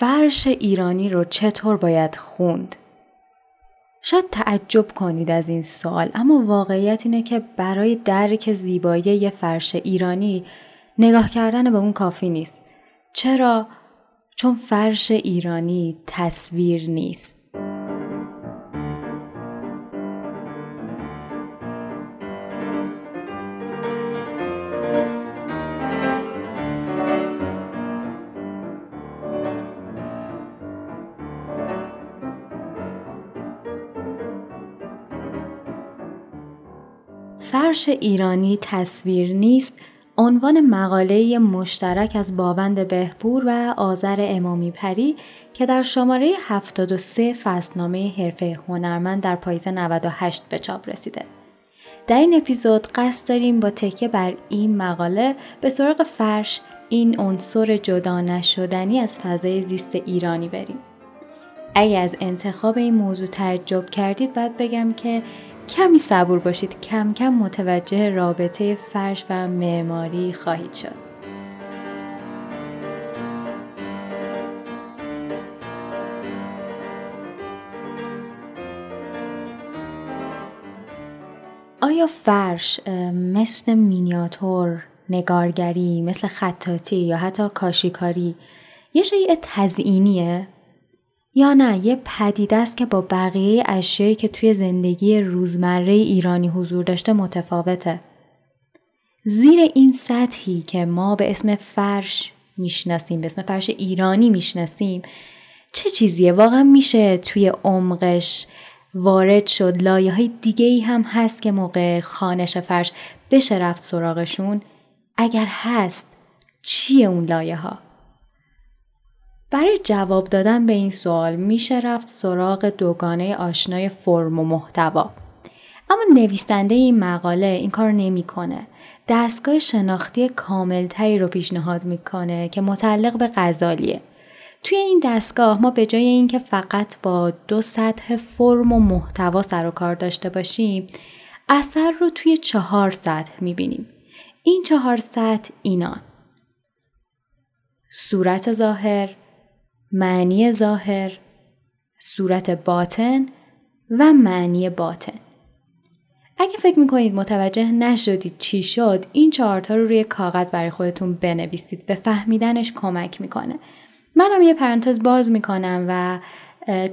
فرش ایرانی رو چطور باید خوند؟ شاید تعجب کنید از این سوال اما واقعیت اینه که برای درک زیبایی یه فرش ایرانی نگاه کردن به اون کافی نیست. چرا؟ چون فرش ایرانی تصویر نیست. فرش ایرانی تصویر نیست عنوان مقاله مشترک از باوند بهپور و آذر امامی پری که در شماره 73 فصلنامه حرفه هنرمند در پاییز 98 به چاپ رسیده. در این اپیزود قصد داریم با تکیه بر این مقاله به سراغ فرش این عنصر جدا نشدنی از فضای زیست ایرانی بریم. اگه از انتخاب این موضوع تعجب کردید باید بگم که کمی صبور باشید کم کم متوجه رابطه فرش و معماری خواهید شد. آیا فرش مثل مینیاتور، نگارگری، مثل خطاطی یا حتی کاشیکاری یه شیء تزئینیه یا نه یه پدیده است که با بقیه اشیایی که توی زندگی روزمره ایرانی حضور داشته متفاوته. زیر این سطحی که ما به اسم فرش می‌شناسیم به اسم فرش ایرانی می‌شناسیم چه چیزیه واقعا میشه توی عمقش وارد شد لایه های دیگه ای هم هست که موقع خانش فرش بشه رفت سراغشون اگر هست چیه اون لایه ها؟ برای جواب دادن به این سوال میشه رفت سراغ دوگانه آشنای فرم و محتوا. اما نویسنده این مقاله این کار نمی‌کنه. دستگاه شناختی کاملتری رو پیشنهاد می‌کنه که متعلق به غزالیه. توی این دستگاه ما به جای اینکه فقط با دو سطح فرم و محتوا سر و کار داشته باشیم اثر رو توی چهار سطح می‌بینیم. این چهار سطح اینان. صورت ظاهر، معنی ظاهر، صورت باطن و معنی باطن. اگه فکر می‌کنید متوجه نشدید چی شد این چهارتا رو روی کاغذ برای خودتون بنویسید به فهمیدنش کمک می‌کنه منم یه پرانتز باز می‌کنم و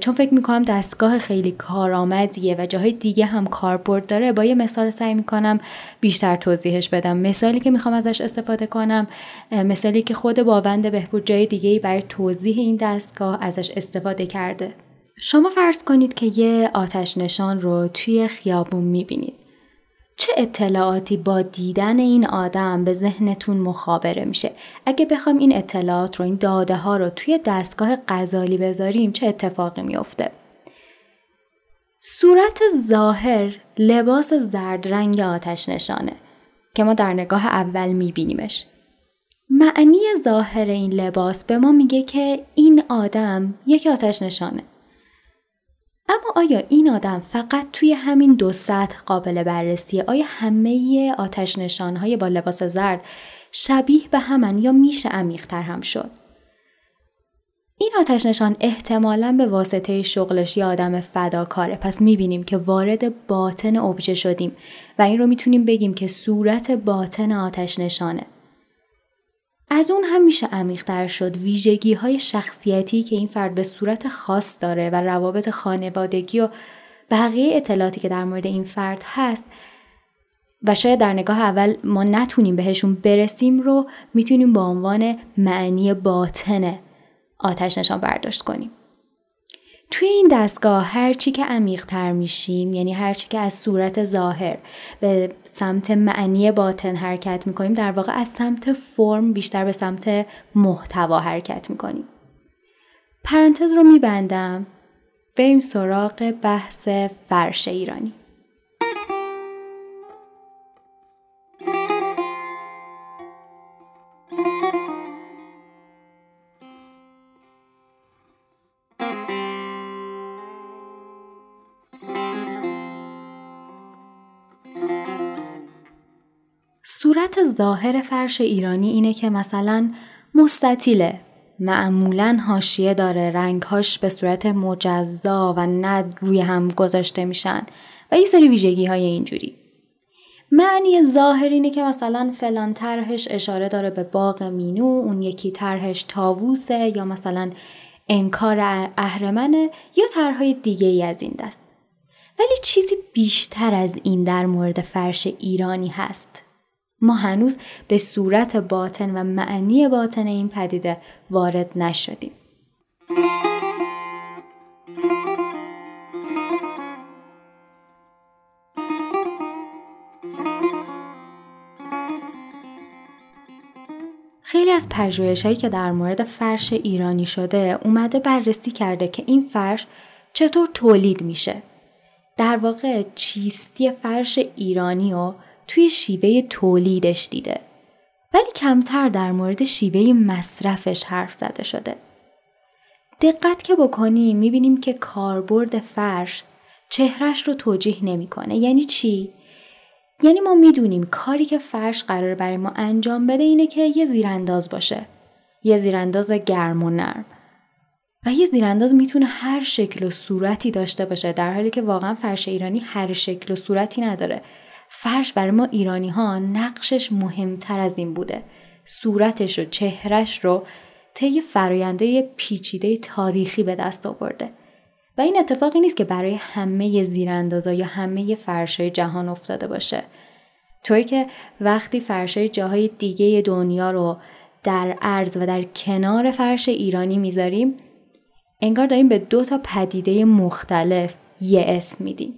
چون فکر می‌کنم دستگاه خیلی کارآمدیه و جاهای دیگه هم کاربرد داره با یه مثال سعی می‌کنم بیشتر توضیحش بدم. مثالی که می‌خوام ازش استفاده کنم مثالی که خود باوند بهبود جای دیگه برای توضیح این دستگاه ازش استفاده کرده. شما فرض کنید که یه آتش نشان رو توی خیابون می‌بینید. چه اطلاعاتی با دیدن این آدم به ذهنتون مخابره میشه؟ اگه بخوام این اطلاعات رو این داده ها رو توی دستگاه غزالی بذاریم چه اتفاقی میافته؟ صورت ظاهر لباس زرد رنگ آتش نشانه که ما در نگاه اول میبینیمش. معنی ظاهر این لباس به ما میگه که این آدم یک آتش نشانه. اما آیا این آدم فقط توی همین دو سطح قابل بررسیه؟ آیا همه آتش نشانهای با لباس زرد شبیه به همن یا میشه عمیقتر هم شد؟ این آتش نشان احتمالا به واسطه شغلش یه آدم فداکاره پس می‌بینیم که وارد باطن ابژه شدیم و این رو می‌تونیم بگیم که صورت باطن آتش نشانه. از اون هم میشه عمیقتر شد ویژگی های شخصیتی که این فرد به صورت خاص داره و روابط خانوادگی و بقیه اطلاعاتی که در مورد این فرد هست و شاید در نگاه اول ما نتونیم بهشون برسیم رو می‌تونیم با عنوان معنی باطن آتش نشان برداشت کنیم. توی این دستگاه هرچی که عمیقتر میشیم یعنی هرچی که از صورت ظاهر به سمت معنی باطن حرکت می‌کنیم در واقع از سمت فرم بیشتر به سمت محتوا حرکت می‌کنیم. پرانتز رو میبندم. بریم سراغ بحث فرش ایرانی. ظاهر فرش ایرانی اینه که مثلا مستطیله. معمولا هاشیه داره رنگهاش به صورت مجزا و ند روی هم گذاشته میشن و یه سری ویژگی های اینجوری. معنی ظاهر اینه که مثلا فلان طرحش اشاره داره به باغ مینو اون یکی طرحش تاووسه یا مثلا انکار اهرمنه یا طرحهای دیگه ای از این دست. ولی چیزی بیشتر از این در مورد فرش ایرانی هست. ما هنوز به صورت باطن و معنی باطن این پدیده وارد نشدیم خیلی از پژوهش هایی که در مورد فرش ایرانی شده اومده بررسی کرده که این فرش چطور تولید میشه. در واقع چیستی فرش ایرانی رو توی شیوه تولیدش دیده. ولی کمتر در مورد شیوه مصرفش حرف زده شده. دقت که بکنیم می‌بینیم که کاربرد فرش چهرش رو توجیه نمی‌کنه. یعنی چی؟ یعنی ما می‌دونیم کاری که فرش قرار برای ما انجام بده اینه که یه زیرانداز باشه. یه زیرانداز گرم و نرم. و یه زیرانداز می‌تونه هر شکل و صورتی داشته باشه در حالی که واقعا فرش ایرانی هر شکل و صورتی نداره. فرش برای ما ایرانی ها نقشش مهمتر از این بوده. صورتش و چهرش رو طی فراینده پیچیده تاریخی به دست آورده. و این اتفاقی نیست که برای همه زیراندازا یا همه فرشای جهان افتاده باشه طوری که وقتی فرشای جاهای دیگه دنیا رو در عرض و در کنار فرش ایرانی می‌ذاریم انگار داریم به دو تا پدیده مختلف یه اسم میدیم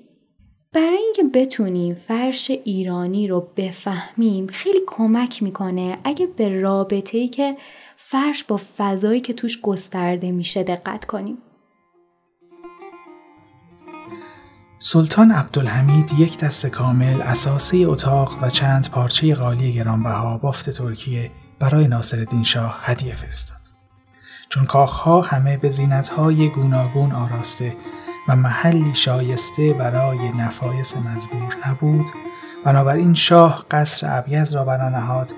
برای اینکه بتونیم فرش ایرانی رو بفهمیم خیلی کمک می‌کنه اگه به رابطه ای که فرش با فضایی که توش گسترده میشه دقت کنیم سلطان عبدالحمید یک دست کامل اساسه اتاق و چند پارچه قالی گرانبها بافت ترکیه برای ناصرالدین شاه هدیه فرستاد. چون کاخها همه به زینتهای گوناگون آراسته و محلی شایسته برای نفایس مزبور نبود بنابراین شاه قصر ابیز را بنا نهاد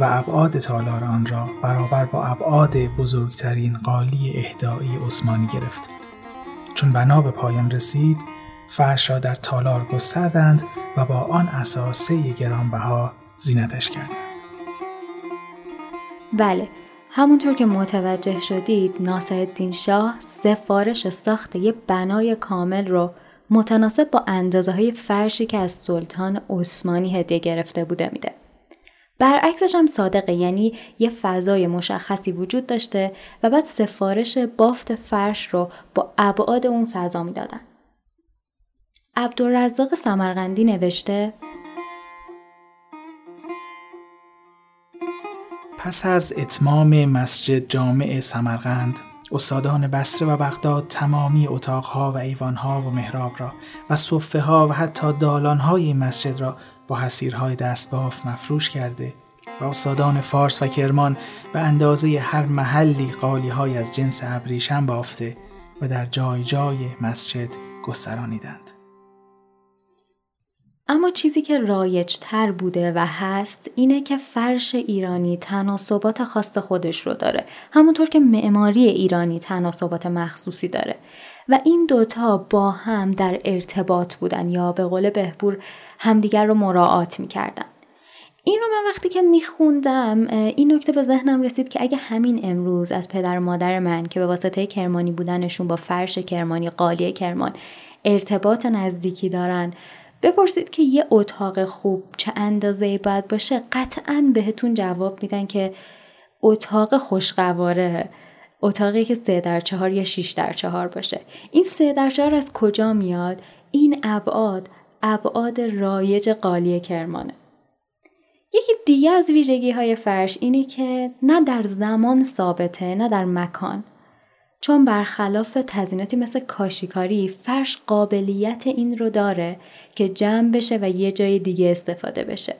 و ابعاد تالار آن را برابر با ابعاد بزرگترین قالی اهدایی عثمانی گرفت چون بنا به پایان رسید فرش در تالار گستردند و با آن اساسه گرانبها زینتش کردند. بله همونطور که متوجه شدید ناصرالدین شاه سفارش ساخت یه بنای کامل رو متناسب با اندازه های فرشی که از سلطان عثمانی هدیه گرفته بوده میده. برعکسش هم صادقه یعنی یه فضای مشخصی وجود داشته و بعد سفارش بافت فرش رو با ابعاد اون فضا می‌دادن. عبدالرزاق سمرقندی نوشته پس از اتمام مسجد جامع سمرقند استادان بسره و بغداد تمامی اتاقها و ایوانها و محراب را و صفه ها و حتی دالانهای مسجد را با حسیرهای دستباف مفروش کرده و استادان فارس و کرمان به اندازه هر محلی قالی های از جنس ابریشم بافته و در جای جای مسجد گسترانیدند. اما چیزی که رایج تر بوده و هست اینه که فرش ایرانی تناسبات خاص خودش رو داره. همونطور که معماری ایرانی تناسبات مخصوصی داره. و این دوتا با هم در ارتباط بودن یا به قول بهبور همدیگر رو مراعات می‌کردن. این رو من وقتی که میخوندم این نکته به ذهنم رسید که اگه همین امروز از پدر و مادر من که به واسطه کرمانی بودنشون با فرش کرمانی قالی کرمان ارتباط نزدیکی دارن بپرسید که یه اتاق خوب چه اندازه باید باشه؟ قطعا بهتون جواب میدن که اتاق خوشقواره اتاقی که سه در چهار یا شیش در چهار باشه. این سه در چهار از کجا میاد؟ این ابعاد ابعاد رایج قالی کرمانه. یکی دیگه از ویژگی های فرش اینه که نه در زمان ثابته نه در مکان. چون برخلاف تزیناتی مثل کاشیکاری فرش قابلیت این رو داره که جمع بشه و یه جای دیگه استفاده بشه.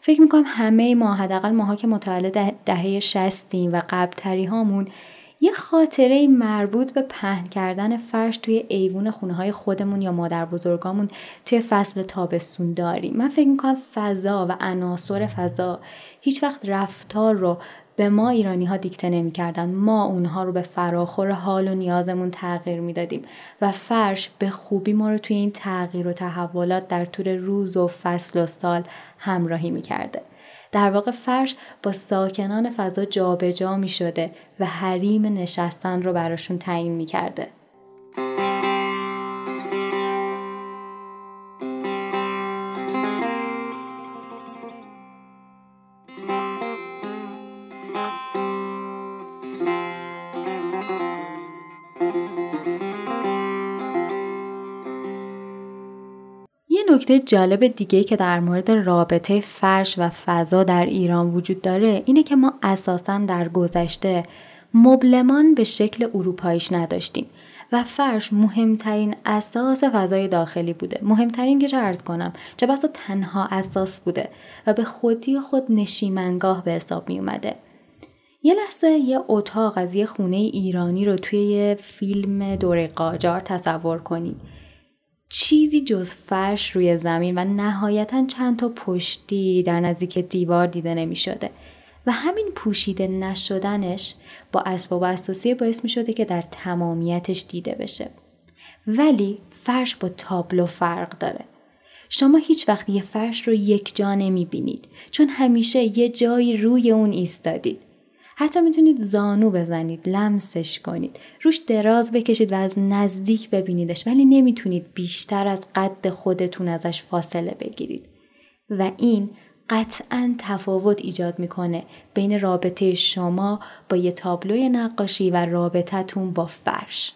فکر می‌کنم همه ما حداقل ماها که متولد دهه شستیم و قبلتری هامون یه خاطره مربوط به پهن کردن فرش توی ایوون خونه های خودمون یا مادر بزرگامون توی فصل تابستون داریم. من فکر می‌کنم فضا و عناصر فضا هیچ وقت رفتار رو به ما ایرانی ها دیکته نمی کردن. ما اونها رو به فراخور حال و نیازمون تغییر می‌دادیم و فرش به خوبی ما رو توی این تغییر و تحولات در طول روز و فصل و سال همراهی می کرده. در واقع فرش با ساکنان فضا جابجا جا می شده و حریم نشستن رو براشون تعیین می کرده. نکته جالب دیگه که در مورد رابطه فرش و فضا در ایران وجود داره اینه که ما اساسا در گذشته مبلمان به شکل اروپاییش نداشتیم و فرش مهمترین اساس فضای داخلی بوده. مهمترین که چه ارز کنم چه بسا تنها اساس بوده و به خودی خود نشیمنگاه به حساب می اومده. یه لحظه یه اتاق از یه خونه ایرانی رو توی یه فیلم دوره قاجار تصور کنید چیزی جز فرش روی زمین و نهایتا چند تا پشتی در نزدیک دیوار دیده نمی شده و همین پوشیده نشدنش با اسباب اساسی باعث می شده که در تمامیتش دیده بشه. ولی فرش با تابلو فرق داره. شما هیچ وقت یه فرش رو یک جا نمی بینید چون همیشه یه جایی روی اون ایستادید. حتی می‌تونید زانو بزنید لمسش کنید. روش دراز بکشید و از نزدیک ببینیدش ولی نمی‌تونید بیشتر از قد خودتون ازش فاصله بگیرید. و این قطعا تفاوت ایجاد می‌کنه بین رابطه شما با یه تابلوی نقاشی و رابطتون با فرش.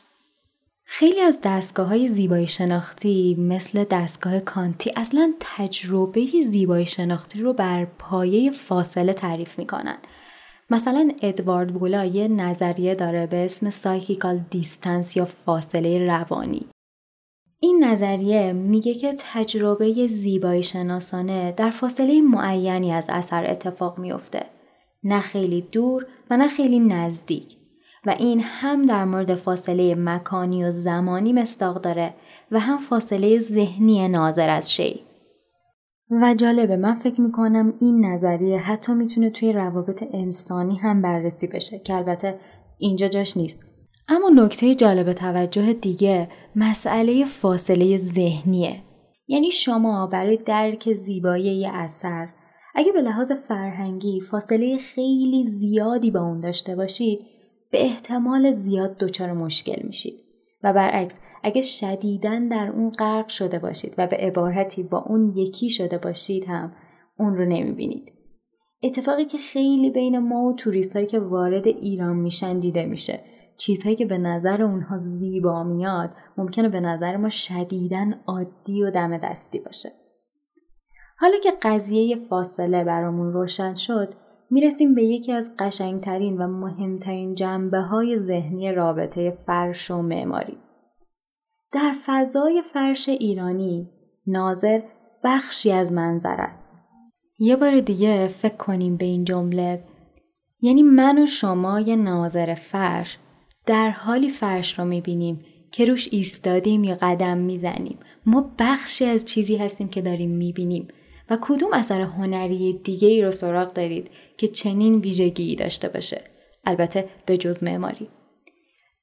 خیلی از دستگاه های زیبایی شناختی مثل دستگاه کانتی اصلا تجربه زیبایی شناختی رو بر پایه فاصله تعریف می‌کنن. مثلا ادوارد بولو یه نظریه داره به اسم psychical distance یا فاصله روانی. این نظریه میگه که تجربه زیبایی شناسانه در فاصله معینی از اثر اتفاق میافته. نه خیلی دور و نه خیلی نزدیک. و این هم در مورد فاصله مکانی و زمانی مستاق داره و هم فاصله ذهنی ناظر از شی. و جالبه من فکر می‌کنم این نظریه حتی می‌تونه توی روابط انسانی هم بررسی بشه که البته اینجا جاش نیست. اما نکته جالب توجه دیگه مسئله فاصله ذهنیه. یعنی شما برای درک زیبایی یه اثر اگه به لحاظ فرهنگی فاصله خیلی زیادی با اون داشته باشید به احتمال زیاد دچار مشکل میشید. و برعکس اگه شدیدن در اون غرق شده باشید و به عبارتی با اون یکی شده باشید هم اون رو نمی‌بینید. اتفاقی که خیلی بین ما و توریست هایی که وارد ایران میشن دیده میشه. چیزهایی که به نظر اونها زیبا میاد ممکنه به نظر ما شدیدن عادی و دم دستی باشه. حالا که قضیه فاصله برامون روشن شد می‌رسیم به یکی از قشنگترین و مهمترین جنبه های ذهنی رابطه فرش و معماری. در فضای فرش ایرانی ناظر بخشی از منظر است. یه بار دیگه فکر کنیم به این جمله. یعنی من و شما یه ناظر فرش در حالی فرش رو می‌بینیم که روش ایستادیم یا قدم می‌زنیم. ما بخشی از چیزی هستیم که داریم می‌بینیم و کدوم اثر هنری دیگه ای رو سراغ دارید که چنین ویژگی داشته باشه؟ البته به جز معماری.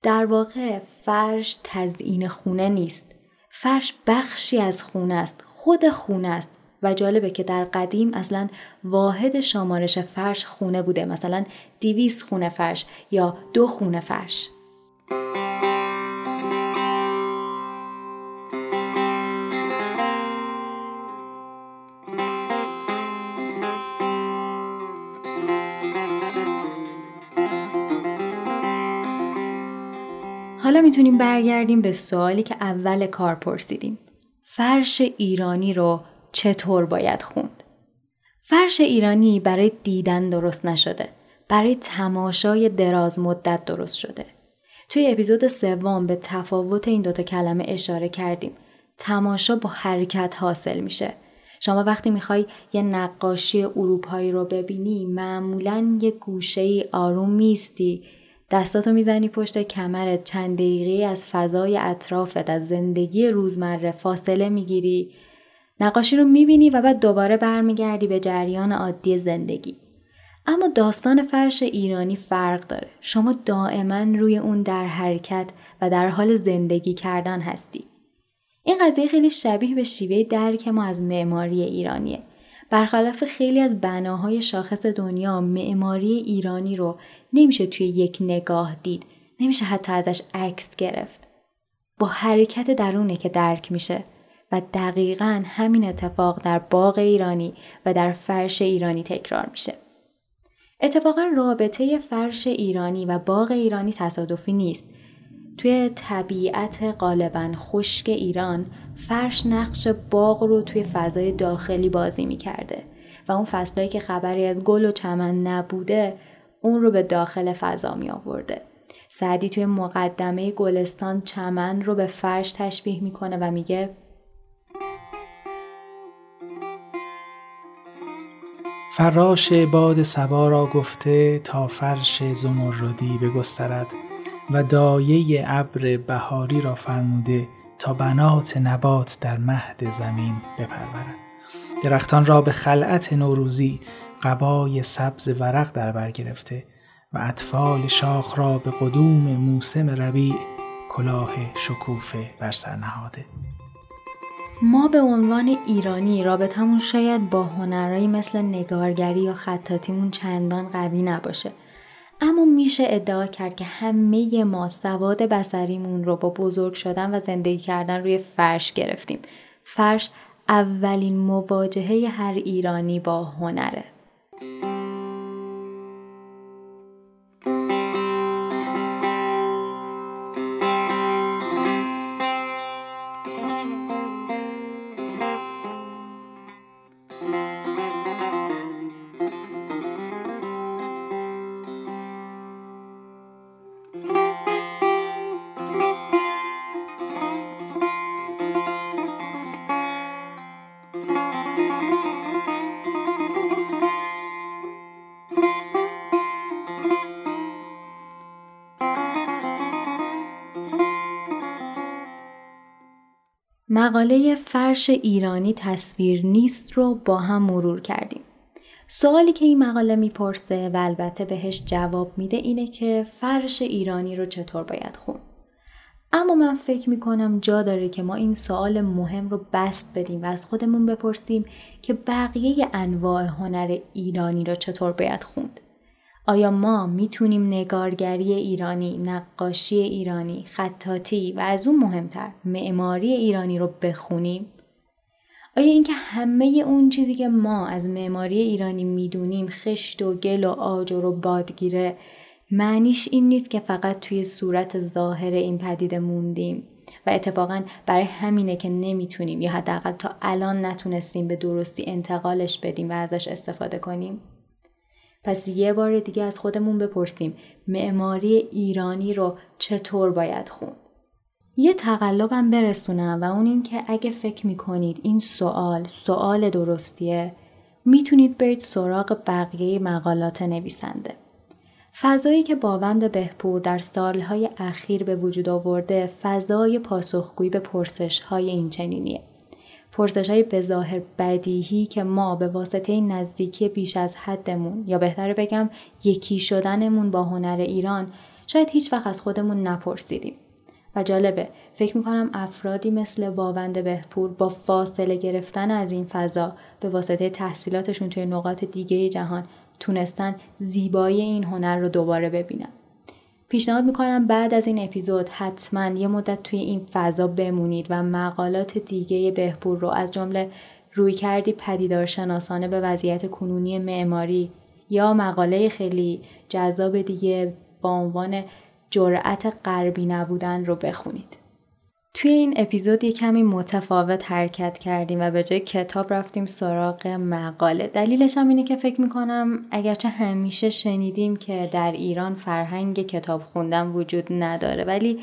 در واقع فرش تزیین خونه نیست. فرش بخشی از خونه است خود خونه است. و جالبه که در قدیم اصلا واحد شمارش فرش خونه بوده. مثلا دیویست خونه فرش یا دو خونه فرش. می‌تونیم برگردیم به سوالی که اول کار پرسیدیم. فرش ایرانی رو چطور باید خوند؟ فرش ایرانی برای دیدن درست نشده. برای تماشای دراز مدت درست شده. توی اپیزود سوم به تفاوت این دوتا کلمه اشاره کردیم. تماشا با حرکت حاصل میشه. شما وقتی می‌خوای یه نقاشی اروپایی رو ببینی معمولا یه گوشه ای آروم میستی دستاتو می‌زنی پشت کمرت چند دقیقه از فضای اطرافت از زندگی روزمره فاصله می‌گیری نقاشی رو می‌بینی و بعد دوباره برمیگردی به جریان عادی زندگی اما داستان فرش ایرانی فرق داره. شما دائما روی اون در حرکت و در حال زندگی کردن هستی. این قضیه خیلی شبیه به شیوه درک ما از معماری ایرانیه. برخلاف خیلی از بناهای شاخص دنیا معماری ایرانی رو نمیشه توی یک نگاه دید. نمیشه حتی ازش عکس گرفت. با حرکت درونه که درک میشه و دقیقا همین اتفاق در باغ ایرانی و در فرش ایرانی تکرار میشه. اتفاقا رابطه فرش ایرانی و باغ ایرانی تصادفی نیست. توی طبیعت غالبا خشک ایران فرش نقش باغ رو توی فضای داخلی بازی می‌کرده و اون فصلهایی که خبری از گل و چمن نبوده اون رو به داخل فضا می آورده. سعدی توی مقدمه گلستان چمن رو به فرش تشبیه می‌کنه و میگه فراش باد سبا را گفته تا فرش زمردی بگسترد و دایه ابر بهاری را فرموده تا بنات نبات در مهد زمین بپرورد. درختان را به خلعت نوروزی قبای سبز ورق در بر گرفته و اطفال شاخ را به قدوم موسم ربیع کلاه شکوفه بر سر نهاده. ما به عنوان ایرانی رابطمون شاید با هنرهایی مثل نگارگری یا خطاتیمون چندان قوی نباشه. اما میشه ادعا کرد که همه ما سواد بسریمون رو با بزرگ شدن و زندگی کردن روی فرش گرفتیم. فرش اولین مواجهه هر ایرانی با هنره. مقاله فرش ایرانی تصویر نیست رو با هم مرور کردیم. سوالی که این مقاله می‌پرسه و البته بهش جواب میده اینه که فرش ایرانی رو چطور باید خون. اما من فکر می‌کنم جا داره که ما این سوال مهم رو بست بدیم و از خودمون بپرسیم که بقیه انواع هنر ایرانی رو چطور باید خوند. آیا ما می‌تونیم نگارگری ایرانی، نقاشی ایرانی، خطاطی و از اون مهمتر معماری ایرانی رو بخونیم؟ آیا اینکه همه اون چیزی که ما از معماری ایرانی می‌دونیم خشت و گل و آجر و بادگیره معنیش این نیست که فقط توی صورت ظاهر این پدیده موندیم و اتفاقا برای همینه که نمی‌تونیم یا حداقل تا الان نتونستیم به درستی انتقالش بدیم و ازش استفاده کنیم؟ پس یه بار دیگه از خودمون بپرسیم معماری ایرانی رو چطور باید خون؟ یه تقلبم برسونم و اون این که اگه فکر می‌کنید این سوال سوال درستیه می‌تونید برید سراغ بقیه مقالات نویسنده. فضایی که باوند بهپور در سالهای اخیر به وجود آورده فضای پاسخگویی به پرسش های این چنینیه. پرسش های بظاهر بدیهی که ما به واسطه نزدیکی بیش از حدمون یا بهتر بگم یکی شدنمون با هنر ایران شاید هیچ وقت از خودمون نپرسیدیم. و جالبه فکر می‌کنم افرادی مثل باوند بهپور با فاصله گرفتن از این فضا به واسطه تحصیلاتشون توی نقاط دیگه جهان تونستن زیبایی این هنر رو دوباره ببینن. پیشنهاد می‌کنم بعد از این اپیزود حتما یه مدت توی این فضا بمونید و مقالات دیگه بهبور رو از جمله روی کردی پدیدارشناسانه به وضعیت کنونی معماری یا مقاله خیلی جذاب دیگه با عنوان جرأت غربی نبودن رو بخونید. توی این اپیزود یه کمی متفاوت حرکت کردیم و به جای کتاب رفتیم سراغ مقاله. دلیلش هم اینه که فکر می‌کنم اگرچه همیشه شنیدیم که در ایران فرهنگ کتاب خوندن وجود نداره ولی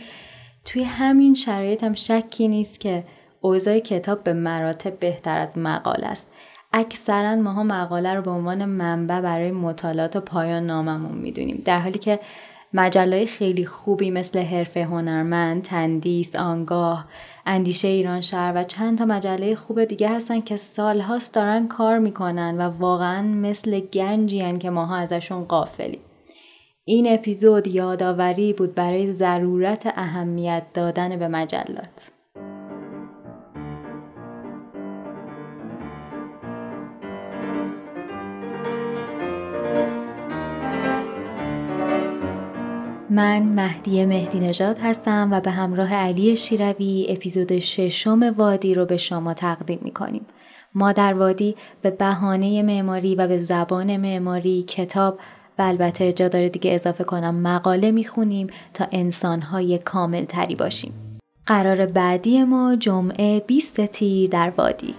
توی همین شرایط هم شکی نیست که اوضاع کتاب به مراتب بهتر از مقاله است. اکثرا ماها مقاله رو به عنوان منبع برای مطالعات پایان ناممون می‌دونیم در حالی که مجله خیلی خوبی مثل حرفه هنرمند، تندیس، آنگاه، اندیشه ایران شهر و چند تا مجله خوب دیگه هستن که سالهاست دارن کار می‌کنن و واقعا مثل گنجی که ماها ازشون قافلیم. این اپیزود یادآوری بود برای ضرورت اهمیت دادن به مجلات. من مهدی مهدی نژاد هستم و به همراه علی شیروی اپیزود ششم وادی رو به شما تقدیم می کنیم. ما در وادی به بهانه معماری و به زبان معماری کتاب و البته جا داره دیگه اضافه کنم مقاله می‌خونیم تا انسانهای کامل تری باشیم. قرار بعدی ما جمعه 20 تیر در وادی